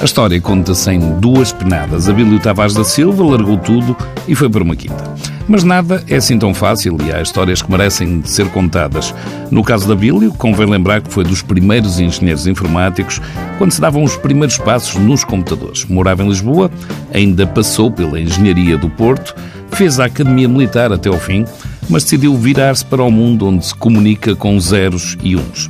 A história conta-se em duas penadas. Abílio Tavares da Silva largou tudo e foi para uma quinta. Mas nada é assim tão fácil e há histórias que merecem ser contadas. No caso da Abílio, convém lembrar que foi dos primeiros engenheiros informáticos quando se davam os primeiros passos nos computadores. Morava em Lisboa, ainda passou pela Engenharia do Porto, fez a Academia Militar até ao fim, mas decidiu virar-se para o mundo onde se comunica com zeros e uns.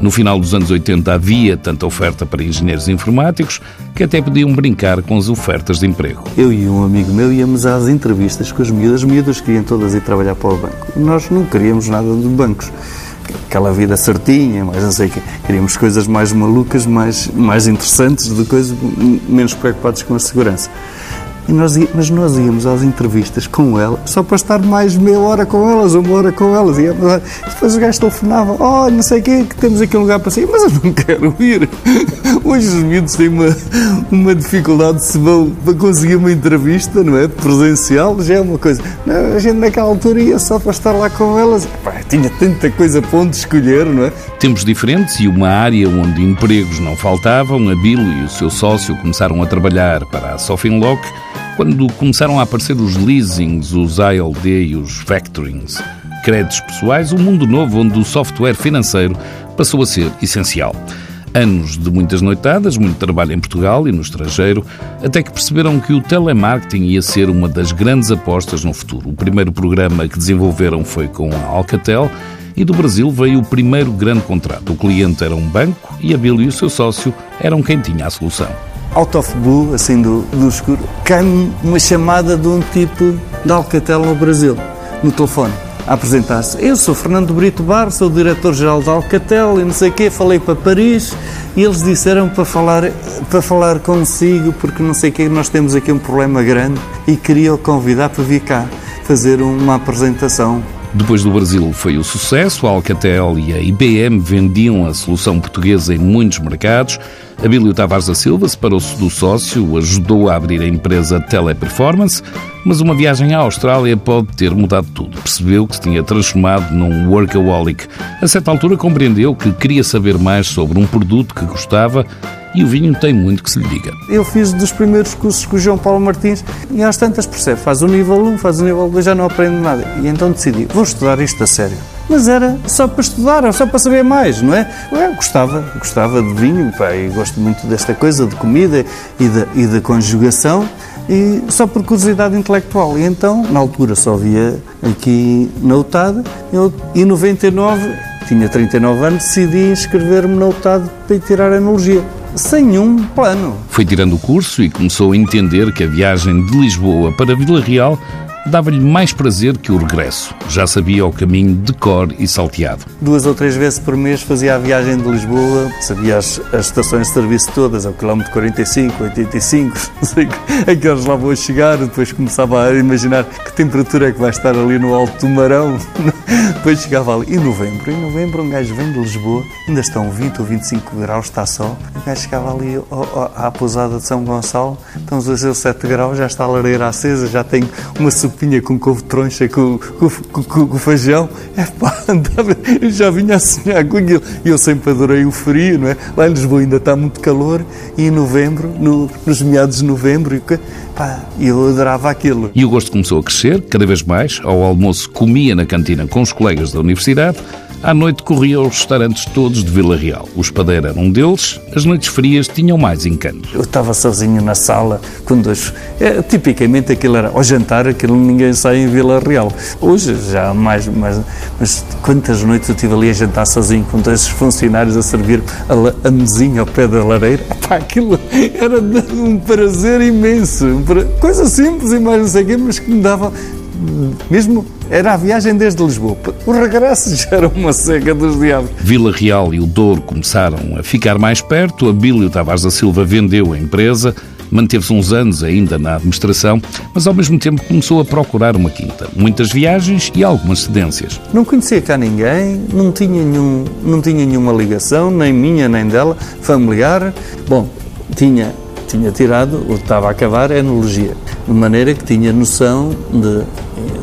No final dos anos 80 havia tanta oferta para engenheiros informáticos que até podiam brincar com as ofertas de emprego. Eu e um amigo meu íamos às entrevistas com as miúdas. As miúdas queriam todas ir trabalhar para o banco. Nós não queríamos nada dos bancos. Aquela vida certinha, mas não sei o quê. Queríamos coisas mais malucas, mais, mais interessantes, de coisas menos preocupados com a segurança. E nós, mas nós íamos às entrevistas com ela só para estar mais meia hora com elas, uma hora com elas. E depois os gajos telefonavam: Oh, não sei o quê, que temos aqui um lugar para sair, mas eu não quero ir. Hoje os miúdos têm uma, uma dificuldade se vão para conseguir uma entrevista, não é? Presencial, já é uma coisa. Não, a gente naquela altura ia só para estar lá com elas. Pá, tinha tanta coisa para onde escolher, não é? Tempos diferentes e uma área onde empregos não faltavam, a Bill e o seu sócio começaram a trabalhar para a Sofinlock quando começaram a aparecer os leasings, os ILD e os factorings, créditos pessoais, um mundo novo onde o software financeiro passou a ser essencial. Anos de muitas noitadas, muito trabalho em Portugal e no estrangeiro, até que perceberam que o telemarketing ia ser uma das grandes apostas no futuro. O primeiro programa que desenvolveram foi com a Alcatel e do Brasil veio o primeiro grande contrato. O cliente era um banco e a Bill e o seu sócio eram quem tinha a solução out of blue, assim do, do escuro, cai-me uma chamada de um tipo de Alcatel no Brasil, no telefone, a apresentar-se. Eu sou Fernando Brito Bar, sou diretor-geral da Alcatel e não sei o quê, falei para Paris e eles disseram para falar, para falar consigo porque não sei o quê, nós temos aqui um problema grande e queria o convidar para vir cá fazer uma apresentação depois do Brasil foi o sucesso, a Alcatel e a IBM vendiam a solução portuguesa em muitos mercados. Abílio Tavares da Silva separou-se do sócio, ajudou a abrir a empresa Teleperformance, mas uma viagem à Austrália pode ter mudado tudo. Percebeu que se tinha transformado num workaholic. A certa altura compreendeu que queria saber mais sobre um produto que gostava e o vinho tem muito que se lhe diga. Eu fiz dos primeiros cursos com o João Paulo Martins e às tantas percebe, faz o nível 1, faz o nível 2, já não aprende nada. E então decidi, vou estudar isto a sério. Mas era só para estudar, só para saber mais, não é? Eu gostava, gostava de vinho, pá, e gosto muito desta coisa, de comida e da, e conjugação, e só por curiosidade intelectual. E então, na altura só via aqui na UTAD, eu, em 99, tinha 39 anos, decidi inscrever-me na UTAD para ir tirar Enologia sem nenhum plano. Foi tirando o curso e começou a entender que a viagem de Lisboa para Vila Real dava-lhe mais prazer que o regresso. Já sabia o caminho de cor e salteado. Duas ou três vezes por mês fazia a viagem de Lisboa, sabia as, as estações de serviço todas, ao quilómetro 45, 85, não sei a que horas lá vou chegar, depois começava a imaginar que temperatura é que vai estar ali no Alto do Marão, depois chegava ali, em novembro, em novembro um gajo vem de Lisboa, ainda estão 20 ou 25 graus, está sol, o gajo chegava ali à pousada de São Gonçalo, estão a 17 graus, já está a lareira acesa, já tem uma sopinha com couve troncha, com, com, com, com feijão. É pá, andava, eu já vinha a sonhar com aquilo. E eu sempre adorei o frio, não é? Lá em Lisboa ainda está muito calor e em novembro, no, nos meados de novembro, pá, eu adorava aquilo. E o gosto começou a crescer, cada vez mais. Ao almoço comia na cantina com os colegas da universidade à noite corria aos restaurantes todos de Vila Real. O espadeiro era um deles, as noites frias tinham mais encanto. Eu estava sozinho na sala com dois. É, tipicamente aquilo era ao jantar, aquilo ninguém sai em Vila Real. Hoje já mais, mais. Mas quantas noites eu estive ali a jantar sozinho com dois funcionários a servir a, a mesinha ao pé da lareira? Epá, aquilo era um prazer imenso. Coisa simples e mais não sei o quê, mas que me dava mesmo era a viagem desde Lisboa. O regresso já era uma seca dos diabos. Vila Real e o Douro começaram a ficar mais perto. Abílio Tavares da Silva vendeu a empresa, manteve-se uns anos ainda na administração, mas ao mesmo tempo começou a procurar uma quinta. Muitas viagens e algumas cedências. Não conhecia cá ninguém, não tinha, nenhum, não tinha nenhuma ligação, nem minha nem dela, familiar. Bom, tinha tinha tirado, ou estava a acabar, a enologia, de maneira que tinha noção de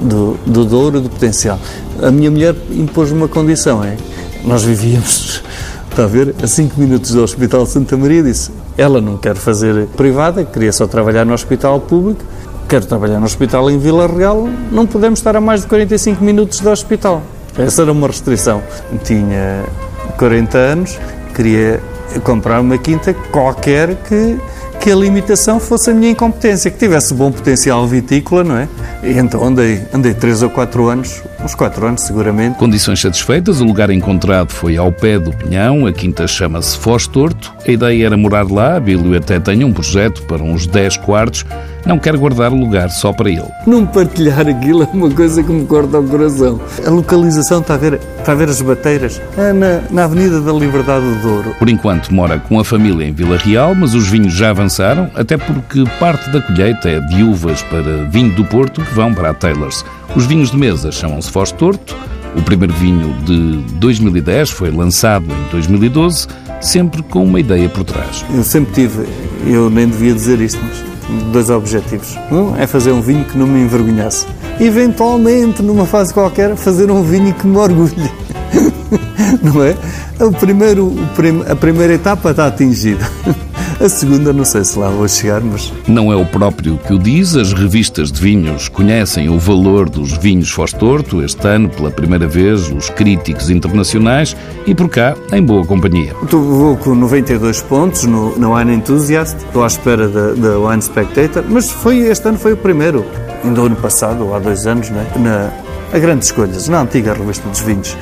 do, do Douro e do potencial. A minha mulher impôs uma condição, é nós vivíamos está a ver, a 5 minutos do Hospital de Santa Maria, disse, ela não quer fazer privada, queria só trabalhar no hospital público, quer trabalhar no hospital em Vila Real, não podemos estar a mais de 45 minutos do hospital. Essa era uma restrição. Tinha 40 anos, queria comprar uma quinta qualquer que que a limitação fosse a minha incompetência, que tivesse bom potencial vitícola, não é? E então andei, andei 3 ou 4 anos, uns 4 anos seguramente. Condições satisfeitas, o lugar encontrado foi ao pé do Pinhão, a quinta chama-se Foz Torto. A ideia era morar lá, a Bílio até tem um projeto para uns 10 quartos, não quer guardar lugar só para ele. Não partilhar aquilo é uma coisa que me corta o coração. A localização, está a ver, está a ver as bateiras? É na, na Avenida da Liberdade do Douro. Por enquanto mora com a família em Vila Real, mas os vinhos já avançaram, até porque parte da colheita é de uvas para vinho do Porto que vão para a Taylors. Os vinhos de mesa chamam-se Foz Torto. O primeiro vinho de 2010 foi lançado em 2012, sempre com uma ideia por trás. Eu sempre tive, eu nem devia dizer isto, mas dois objetivos. Um é fazer um vinho que não me envergonhasse. Eventualmente, numa fase qualquer, fazer um vinho que me orgulhe. não é? O primeiro, a primeira etapa está atingida. A segunda, não sei se lá vou chegar, mas. Não é o próprio que o diz. As revistas de vinhos conhecem o valor dos vinhos Fostorto. Este ano, pela primeira vez, os críticos internacionais e por cá, em boa companhia. Estou, vou com 92 pontos no, no Wine Enthusiast. Estou à espera da, Wine Spectator, mas foi, este ano foi o primeiro. Ainda ano passado, ou há dois anos, né? na a Grandes Escolhas, na antiga revista dos vinhos.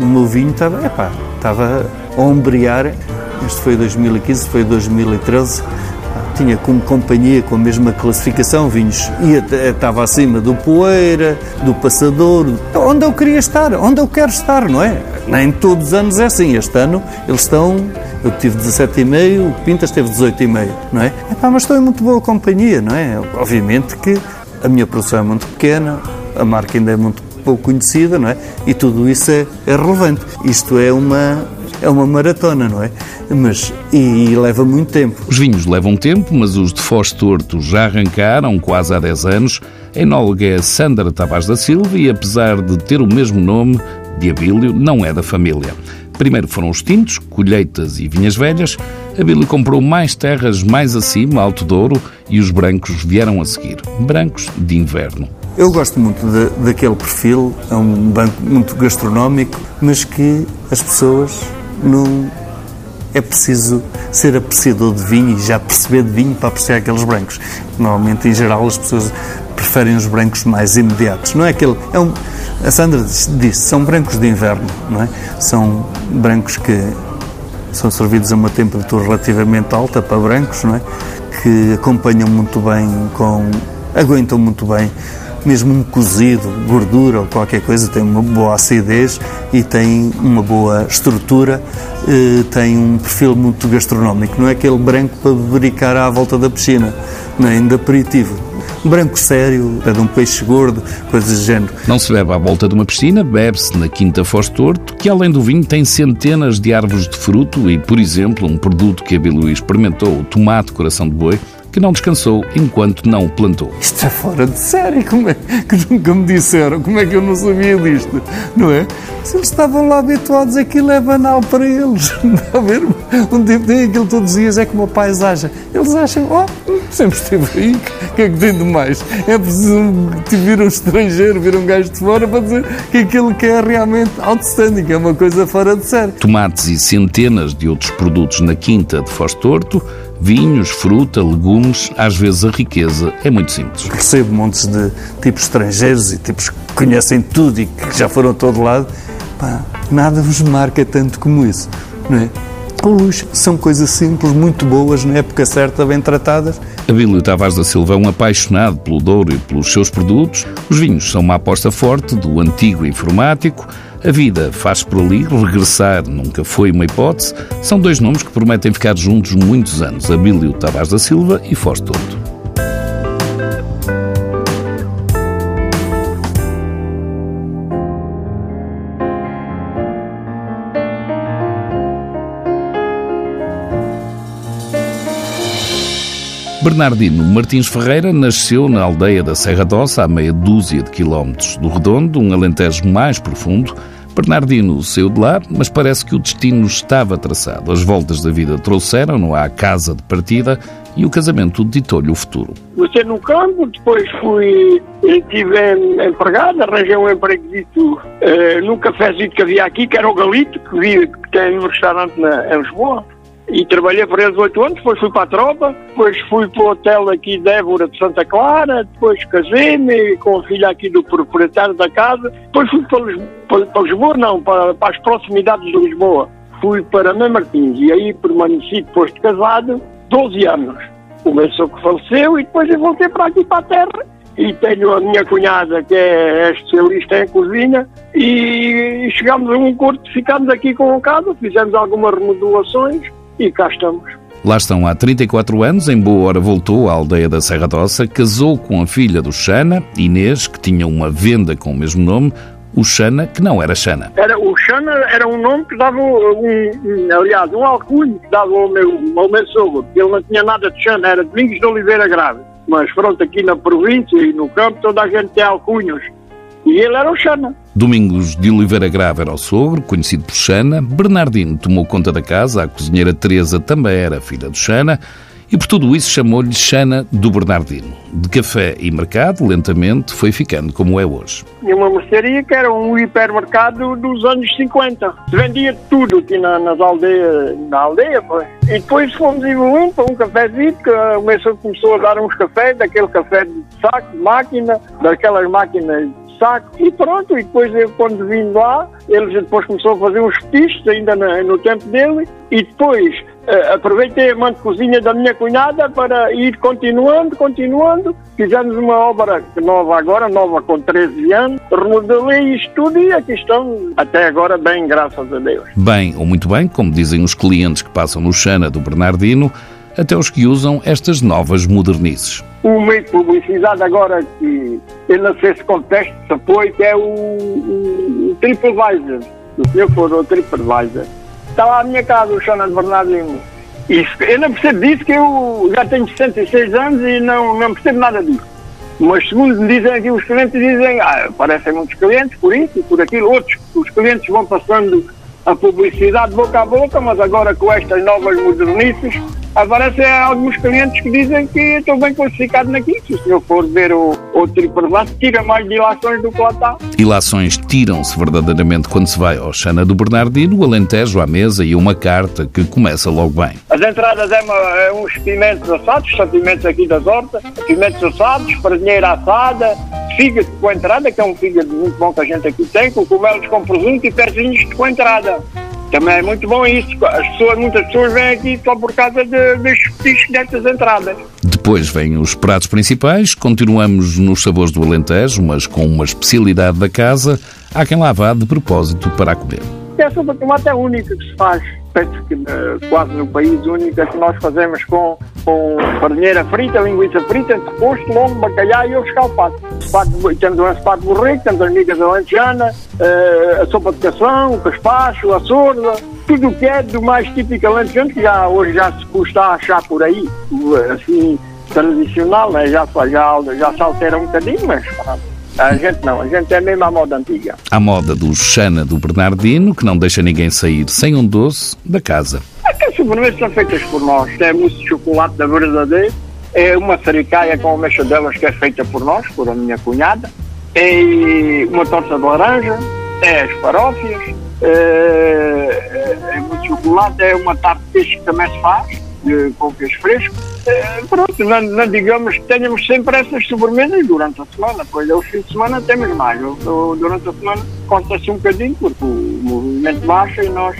O meu vinho estava, epá, estava a ombrear este foi 2015, foi 2013. Tinha como companhia com a mesma classificação vinhos e estava acima do Poeira, do Passador, onde eu queria estar, onde eu quero estar, não é? Nem todos os anos é assim. Este ano eles estão eu tive 17,5, o Pintas teve 18,5, não é? Epá, mas estou em muito boa companhia, não é? Obviamente que a minha produção é muito pequena, a marca ainda é muito pouco conhecida, não é? E tudo isso é, é relevante. Isto é uma, é uma maratona, não é? Mas, e, e, leva muito tempo. Os vinhos levam tempo, mas os de Foz Torto já arrancaram quase há 10 anos. A enóloga é Sandra Tavares da Silva e, apesar de ter o mesmo nome, de Abílio, não é da família. Primeiro foram os tintos, colheitas e vinhas velhas. Abílio comprou mais terras mais acima, Alto Douro, e os brancos vieram a seguir. Brancos de inverno. Eu gosto muito de, daquele perfil, é um banco muito gastronómico, mas que as pessoas não. É preciso ser apreciador de vinho e já perceber de vinho para apreciar aqueles brancos. Normalmente, em geral, as pessoas preferem os brancos mais imediatos. Não é aquele. É um, a Sandra disse, são brancos de inverno, não é? São brancos que são servidos a uma temperatura relativamente alta para brancos, não é? Que acompanham muito bem com. aguentam muito bem mesmo um cozido, gordura ou qualquer coisa, tem uma boa acidez e tem uma boa estrutura, eh, tem um perfil muito gastronómico. Não é aquele branco para bebericar à volta da piscina, nem de aperitivo. Branco sério, é de um peixe gordo, coisas do género. Não se bebe à volta de uma piscina, bebe-se na Quinta Foz Torto, que além do vinho tem centenas de árvores de fruto e, por exemplo, um produto que a Biluí experimentou, o tomate coração de boi, que não descansou enquanto não o plantou. Isto é fora de série, como é que nunca me disseram? Como é que eu não sabia disto? Não é? Se eles estavam lá habituados, aquilo é banal para eles. A ver? Um tipo tem aquilo todos os dias, é como a paisagem. Eles acham, oh, sempre esteve aí, o que é que tem de mais? É preciso vir um estrangeiro, vir um gajo de fora para dizer que aquilo que é realmente outstanding, é uma coisa fora de série. Tomates e centenas de outros produtos na quinta de Foz Torto vinhos, fruta, legumes, às vezes a riqueza é muito simples. Recebo montes de tipos estrangeiros e tipos que conhecem tudo e que já foram a todo lado. Pá, nada vos marca tanto como isso, não é? O luxo são coisas simples, muito boas, na época certa, bem tratadas. Abílio Tavares da Silva é um apaixonado pelo Douro e pelos seus produtos. Os vinhos são uma aposta forte do antigo informático. A vida faz por ali, regressar nunca foi uma hipótese. São dois nomes que prometem ficar juntos muitos anos: Abílio Tavares da Silva e Foz Torto. Bernardino Martins Ferreira nasceu na aldeia da Serra Dossa, a meia dúzia de quilómetros do Redondo, um alentejo mais profundo, Bernardino saiu de lá, mas parece que o destino estava traçado. As voltas da vida trouxeram-no à casa de partida e o casamento ditou-lhe o futuro. Comecei no campo, depois fui, estive empregado, arranjei um empreguito uh, num cafezinho que havia aqui, que era o Galito, que, vi, que tem um restaurante na, em Lisboa. E trabalhei por eles oito anos, depois fui para a tropa, depois fui para o hotel aqui de Évora de Santa Clara, depois casei-me com a filha aqui do proprietário da casa, depois fui para Lisboa, para, para Lisboa não, para, para as proximidades de Lisboa. Fui para Mãe Martins e aí permaneci depois de casado 12 anos. O meu sogro faleceu e depois eu voltei para aqui para a terra e tenho a minha cunhada que é especialista em cozinha e chegamos a um acordo, ficámos aqui com a casa, fizemos algumas remodelações e cá estamos. Lá estão há 34 anos, em boa hora voltou à aldeia da Serra Dossa, casou com a filha do Xana, Inês, que tinha uma venda com o mesmo nome, o Xana, que não era Xana. Era, o Xana era um nome que dava, um, aliás, um alcunho que dava ao meu, ao meu sogro, ele não tinha nada de Xana, era Domingos de Oliveira Grave. Mas pronto, aqui na província e no campo toda a gente tem alcunhos. E ele era o Xana. Domingos de Oliveira Grave era o sogro, conhecido por Xana. Bernardino tomou conta da casa, a cozinheira Teresa também era filha do Xana. E por tudo isso chamou-lhe Xana do Bernardino. De café e mercado, lentamente foi ficando como é hoje. Tinha uma mercearia que era um hipermercado dos anos 50. Vendia tudo aqui na, nas aldeias, na aldeia, pois. E depois fomos evoluindo para um cafezinho, que o mesmo começou a dar uns cafés, daquele café de saco, de máquina, daquelas máquinas saco e pronto. E depois eu, quando vim lá, eles depois começou a fazer uns petiscos ainda no, no tempo dele e depois uh, aproveitei a mão de cozinha da minha cunhada para ir continuando, continuando. Fizemos uma obra nova agora, nova com 13 anos, remodelei isto tudo e aqui estão até agora bem, graças a Deus. Bem, ou muito bem, como dizem os clientes que passam no Xana do Bernardino, até os que usam estas novas modernices. O meio de publicidade agora que eu não sei se conteste se apoio, que é o, o, o TripAdvisor, o senhor for o TripAdvisor. Está lá à minha casa o Xana de Bernardino. Isso, eu não percebo disso que eu já tenho 66 anos e não, não percebo nada disso. Mas segundo dizem aqui os clientes, dizem, ah, aparecem muitos clientes por isso e por aquilo, outros, os clientes vão passando a publicidade boca a boca, mas agora com estas novas modernices, aparecem alguns clientes que dizem que estou bem classificado naquilo. Se o senhor for ver o, o triparvado, tira mais dilações do que lá está. Ilações tiram-se verdadeiramente quando se vai ao Xana do Bernardino, o Alentejo à mesa e uma carta que começa logo bem. As entradas é, uma, é uns pimentos assados, são pimentos aqui das hortas, pimentos assados, farinheira assada, fígado com entrada, que é um fígado muito bom que a gente aqui tem, com cogumelos com presunto e pezinhos com entrada. Também é muito bom isso. As pessoas, muitas pessoas vêm aqui só por causa de, dos petiscos destas entradas. Depois vêm os pratos principais, continuamos nos sabores do Alentejo, mas com uma especialidade da casa. Há quem lá vá de propósito para a comer. A sopa de tomate é a única que se faz penso que uh, quase no país única que nós fazemos com, com farinheira frita, linguiça frita, posto, lombo, bacalhau e ovo escalpado. Temos um espaço de borrico, temos as migas alentejana, uh, a sopa de cação, o caspacho, a sorda, tudo o que é do mais típico alentejano, que já, hoje já se custa a achar por aí, assim, tradicional, né? já, já, já se altera um bocadinho, mas a gente não, a gente é mesmo à moda antiga. À moda do Xana do Bernardino, que não deixa ninguém sair sem um doce da casa. As sobremesas são feitas por nós. É mousse de chocolate da verdadeira, é uma saricaia com a delas que é feita por nós, por a minha cunhada, é uma torta de laranja, é as farófias, é, é, é mousse de chocolate, é uma tarte de peixe que também se faz, de, com peixe fresco. É, pronto, não, não, digamos que tenhamos sempre essas sobremesas durante a semana, pois aos fins de semana temos mais. durante a semana conta-se um bocadinho, porque o movimento baixa e nós.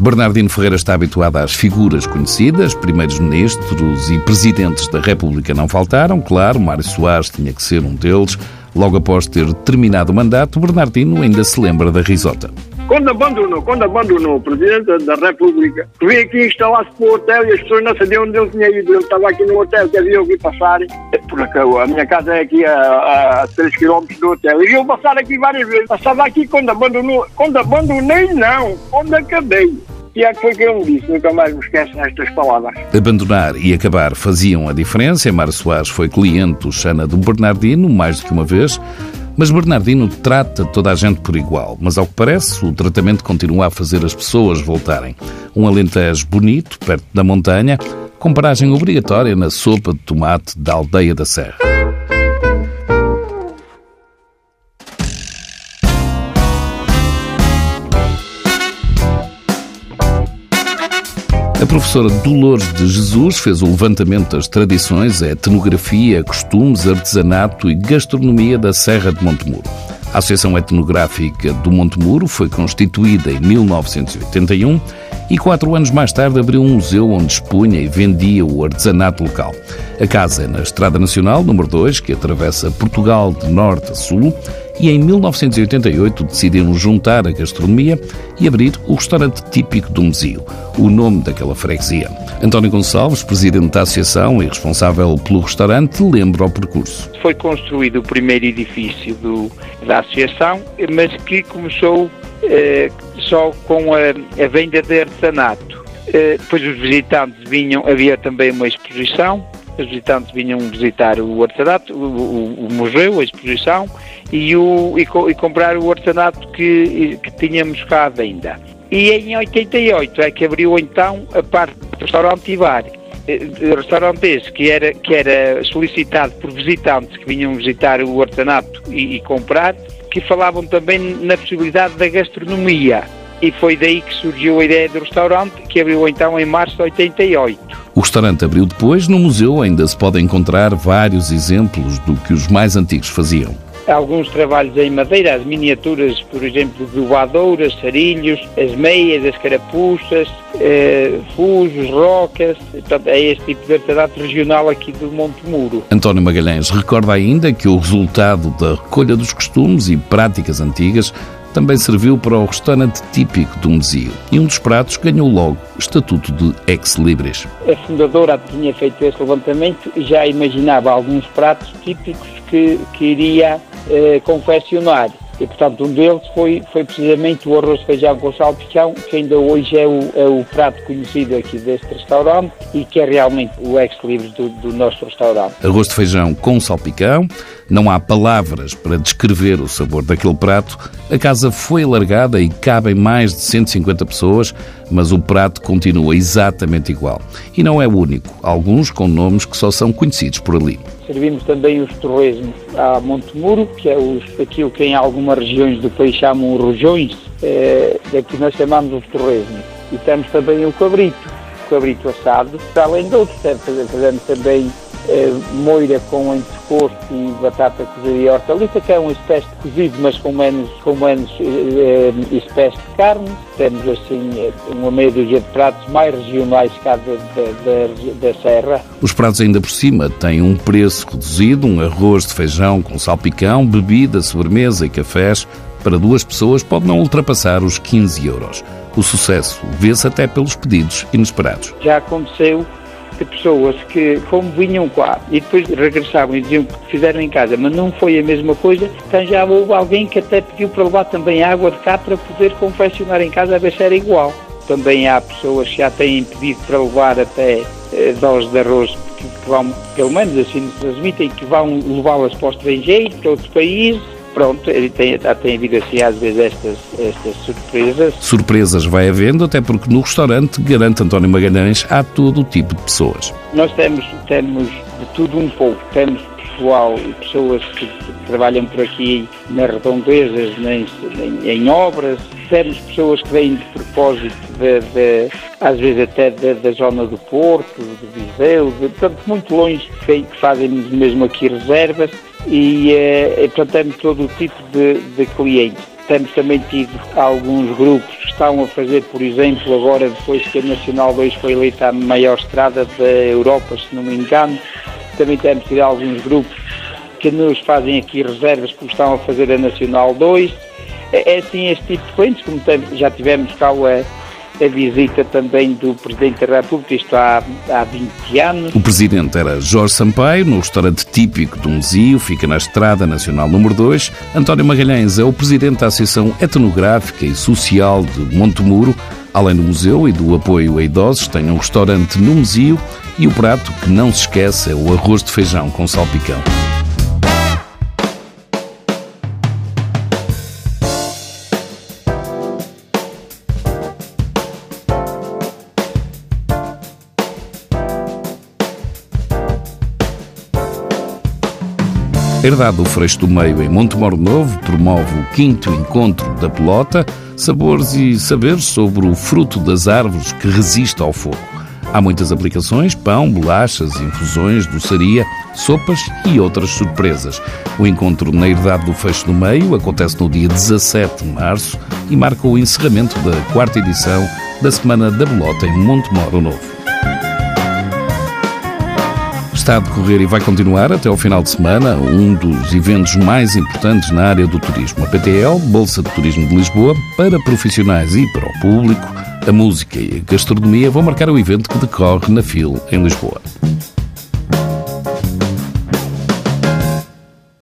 Bernardino Ferreira está habituado às figuras conhecidas, primeiros ministros e presidentes da República não faltaram, claro, Mário Soares tinha que ser um deles. Logo após ter terminado o mandato, Bernardino ainda se lembra da risota. Quando abandonou, quando abandonou o Presidente da República, veio aqui instalar-se para o hotel e as pessoas não sabiam onde ele tinha ido. Ele estava aqui no hotel, que havia que passar. Porque a minha casa é aqui a, a 3 km do hotel. E eu passar aqui várias vezes. Passava aqui quando abandonou. Quando abandonei, não. Quando acabei. E é que foi que eu me disse, nunca mais me esqueço nestas palavras. Abandonar e acabar faziam a diferença. Mário Soares foi cliente do Xana do Bernardino mais do que uma vez. Mas Bernardino trata toda a gente por igual. Mas, ao que parece, o tratamento continua a fazer as pessoas voltarem. Um alentejo bonito, perto da montanha, com paragem obrigatória na sopa de tomate da aldeia da Serra. A professora Dolores de Jesus fez o levantamento das tradições, a etnografia, costumes, artesanato e gastronomia da Serra de Montemuro. A Associação Etnográfica do Montemuro foi constituída em 1981 e quatro anos mais tarde abriu um museu onde expunha e vendia o artesanato local. A casa é na Estrada Nacional, número 2, que atravessa Portugal de norte a sul, e em 1988 decidiram juntar a gastronomia e abrir o restaurante típico do Mesio, o nome daquela freguesia. António Gonçalves, presidente da associação e responsável pelo restaurante, lembra o percurso. Foi construído o primeiro edifício do, da associação, mas que começou eh, só com a, a, venda de artesanato. Eh, depois os visitantes vinham, havia também uma exposição, os visitantes vinham visitar o artesanato, o, o, o museu, a exposição, e, o, e, co, e comprar o artesanato que, que tínhamos cá à venda. E em 88 é que abriu então a parte do restaurante e bar. Eh, restaurante esse que era, que era solicitado por visitantes que vinham visitar o artesanato e, e comprar, que falavam também na possibilidade da gastronomia. E foi daí que surgiu a ideia do restaurante, que abriu então em março de 88. O restaurante abriu depois, no museu ainda se podem encontrar vários exemplos do que os mais antigos faziam alguns trabalhos em madeira, as miniaturas, por exemplo, de voadoras, sarilhos, as meias, as carapuças, eh, fusos, rocas, portanto, é este tipo de artesanato regional aqui do Monte Muro. António Magalhães recorda ainda que o resultado da recolha dos costumes e práticas antigas também serviu para o restaurante típico do Mesio e um dos pratos ganhou logo estatuto de ex-libris. A fundadora tinha feito esse levantamento e já imaginava alguns pratos típicos que, que iria eh, confeccionar. E, portanto, um deles foi, foi precisamente o arroz de feijão com salpicão, que ainda hoje é o, é o prato conhecido aqui deste restaurante e que é realmente o ex-libris do, do nosso restaurante. Arroz de feijão com salpicão, não há palavras para descrever o sabor daquele prato. A casa foi alargada e cabem mais de 150 pessoas, mas o prato continua exatamente igual. E não é o único, alguns com nomes que só são conhecidos por ali. Servimos também os torresmos a Montemuro, que é os, aquilo que em algumas regiões do país chamam rojões, é, daqui nós chamamos os torresmos. E temos também o cabrito, o cabrito assado, além de outros, fazemos também é, moira com entrecosto e batata cozida e hortaliça, que é uma espécie de cozido, mas com menos, com menos é, espécie de carne. Temos assim uma meia dúzia de pratos mais regionais cá da, da, da, Serra. Os pratos ainda por cima têm um preço reduzido, um arroz de feijão com salpicão, bebida, sobremesa e cafés. Para duas pessoas pode não ultrapassar os 15 euros. O sucesso vê-se até pelos pedidos inesperados. Já aconteceu de pessoas que, como vinham cá e depois regressavam e diziam que fizeram em casa, mas não foi a mesma coisa, então já houve alguém que até pediu para levar também água de cá para poder confeccionar em casa a ver se era igual. Também há pessoas que já têm pedido para levar até eh, doses de arroz que, que vão, pelo menos assim nos transmitem, que vão levá-las para o estrangeiro, para outros países, pronto, ele tem, tem havido assim às vezes estas, estas surpresas. Surpresas vai havendo, até porque no restaurante, garante António Magalhães, há todo o tipo de pessoas. Nós temos, temos de tudo um pouco. Temos pessoal e pessoas que trabalham por aqui nas redondezas, em, em, em obras. Temos pessoas que vêm de propósito, de, de, às vezes até da, da zona do Porto, de Viseu, de, portanto, muito longe, que fazem mesmo aqui reservas e, eh, e portanto, temos todo o tipo de, de clientes. Temos também tido alguns grupos que estão a fazer, por exemplo, agora depois que a Nacional 2 foi eleita a maior estrada da Europa, se não me engano, também temos tido alguns grupos que nos fazem aqui reservas porque estão a fazer a Nacional 2. É, é assim este tipo de clientes, como já tivemos cá a a visita também do Presidente da República, isto há, há 20 anos. O Presidente era Jorge Sampaio, no restaurante típico do Museu, fica na Estrada Nacional número 2. António Magalhães é o Presidente da Associação Etnográfica e Social de Montemuro. Além do museu e do apoio a idosos, tem um restaurante no Museu e o prato que não se esquece é o arroz de feijão com salpicão. A Herdade do Freixo do Meio, em Montemoro Novo, promove o quinto encontro da pelota, sabores e saberes sobre o fruto das árvores que resiste ao fogo. Há muitas aplicações, pão, bolachas, infusões, doçaria, sopas e outras surpresas. O encontro na Herdade do Freixo do Meio acontece no dia 17 de março e marca o encerramento da quarta edição da Semana da Belota em Montemoro Novo está a decorrer e vai continuar até ao final de semana um dos eventos mais importantes na área do turismo. A PTL, Bolsa de Turismo de Lisboa, para profissionais e para o público, a música e a gastronomia vão marcar o evento que decorre na FIL, em Lisboa.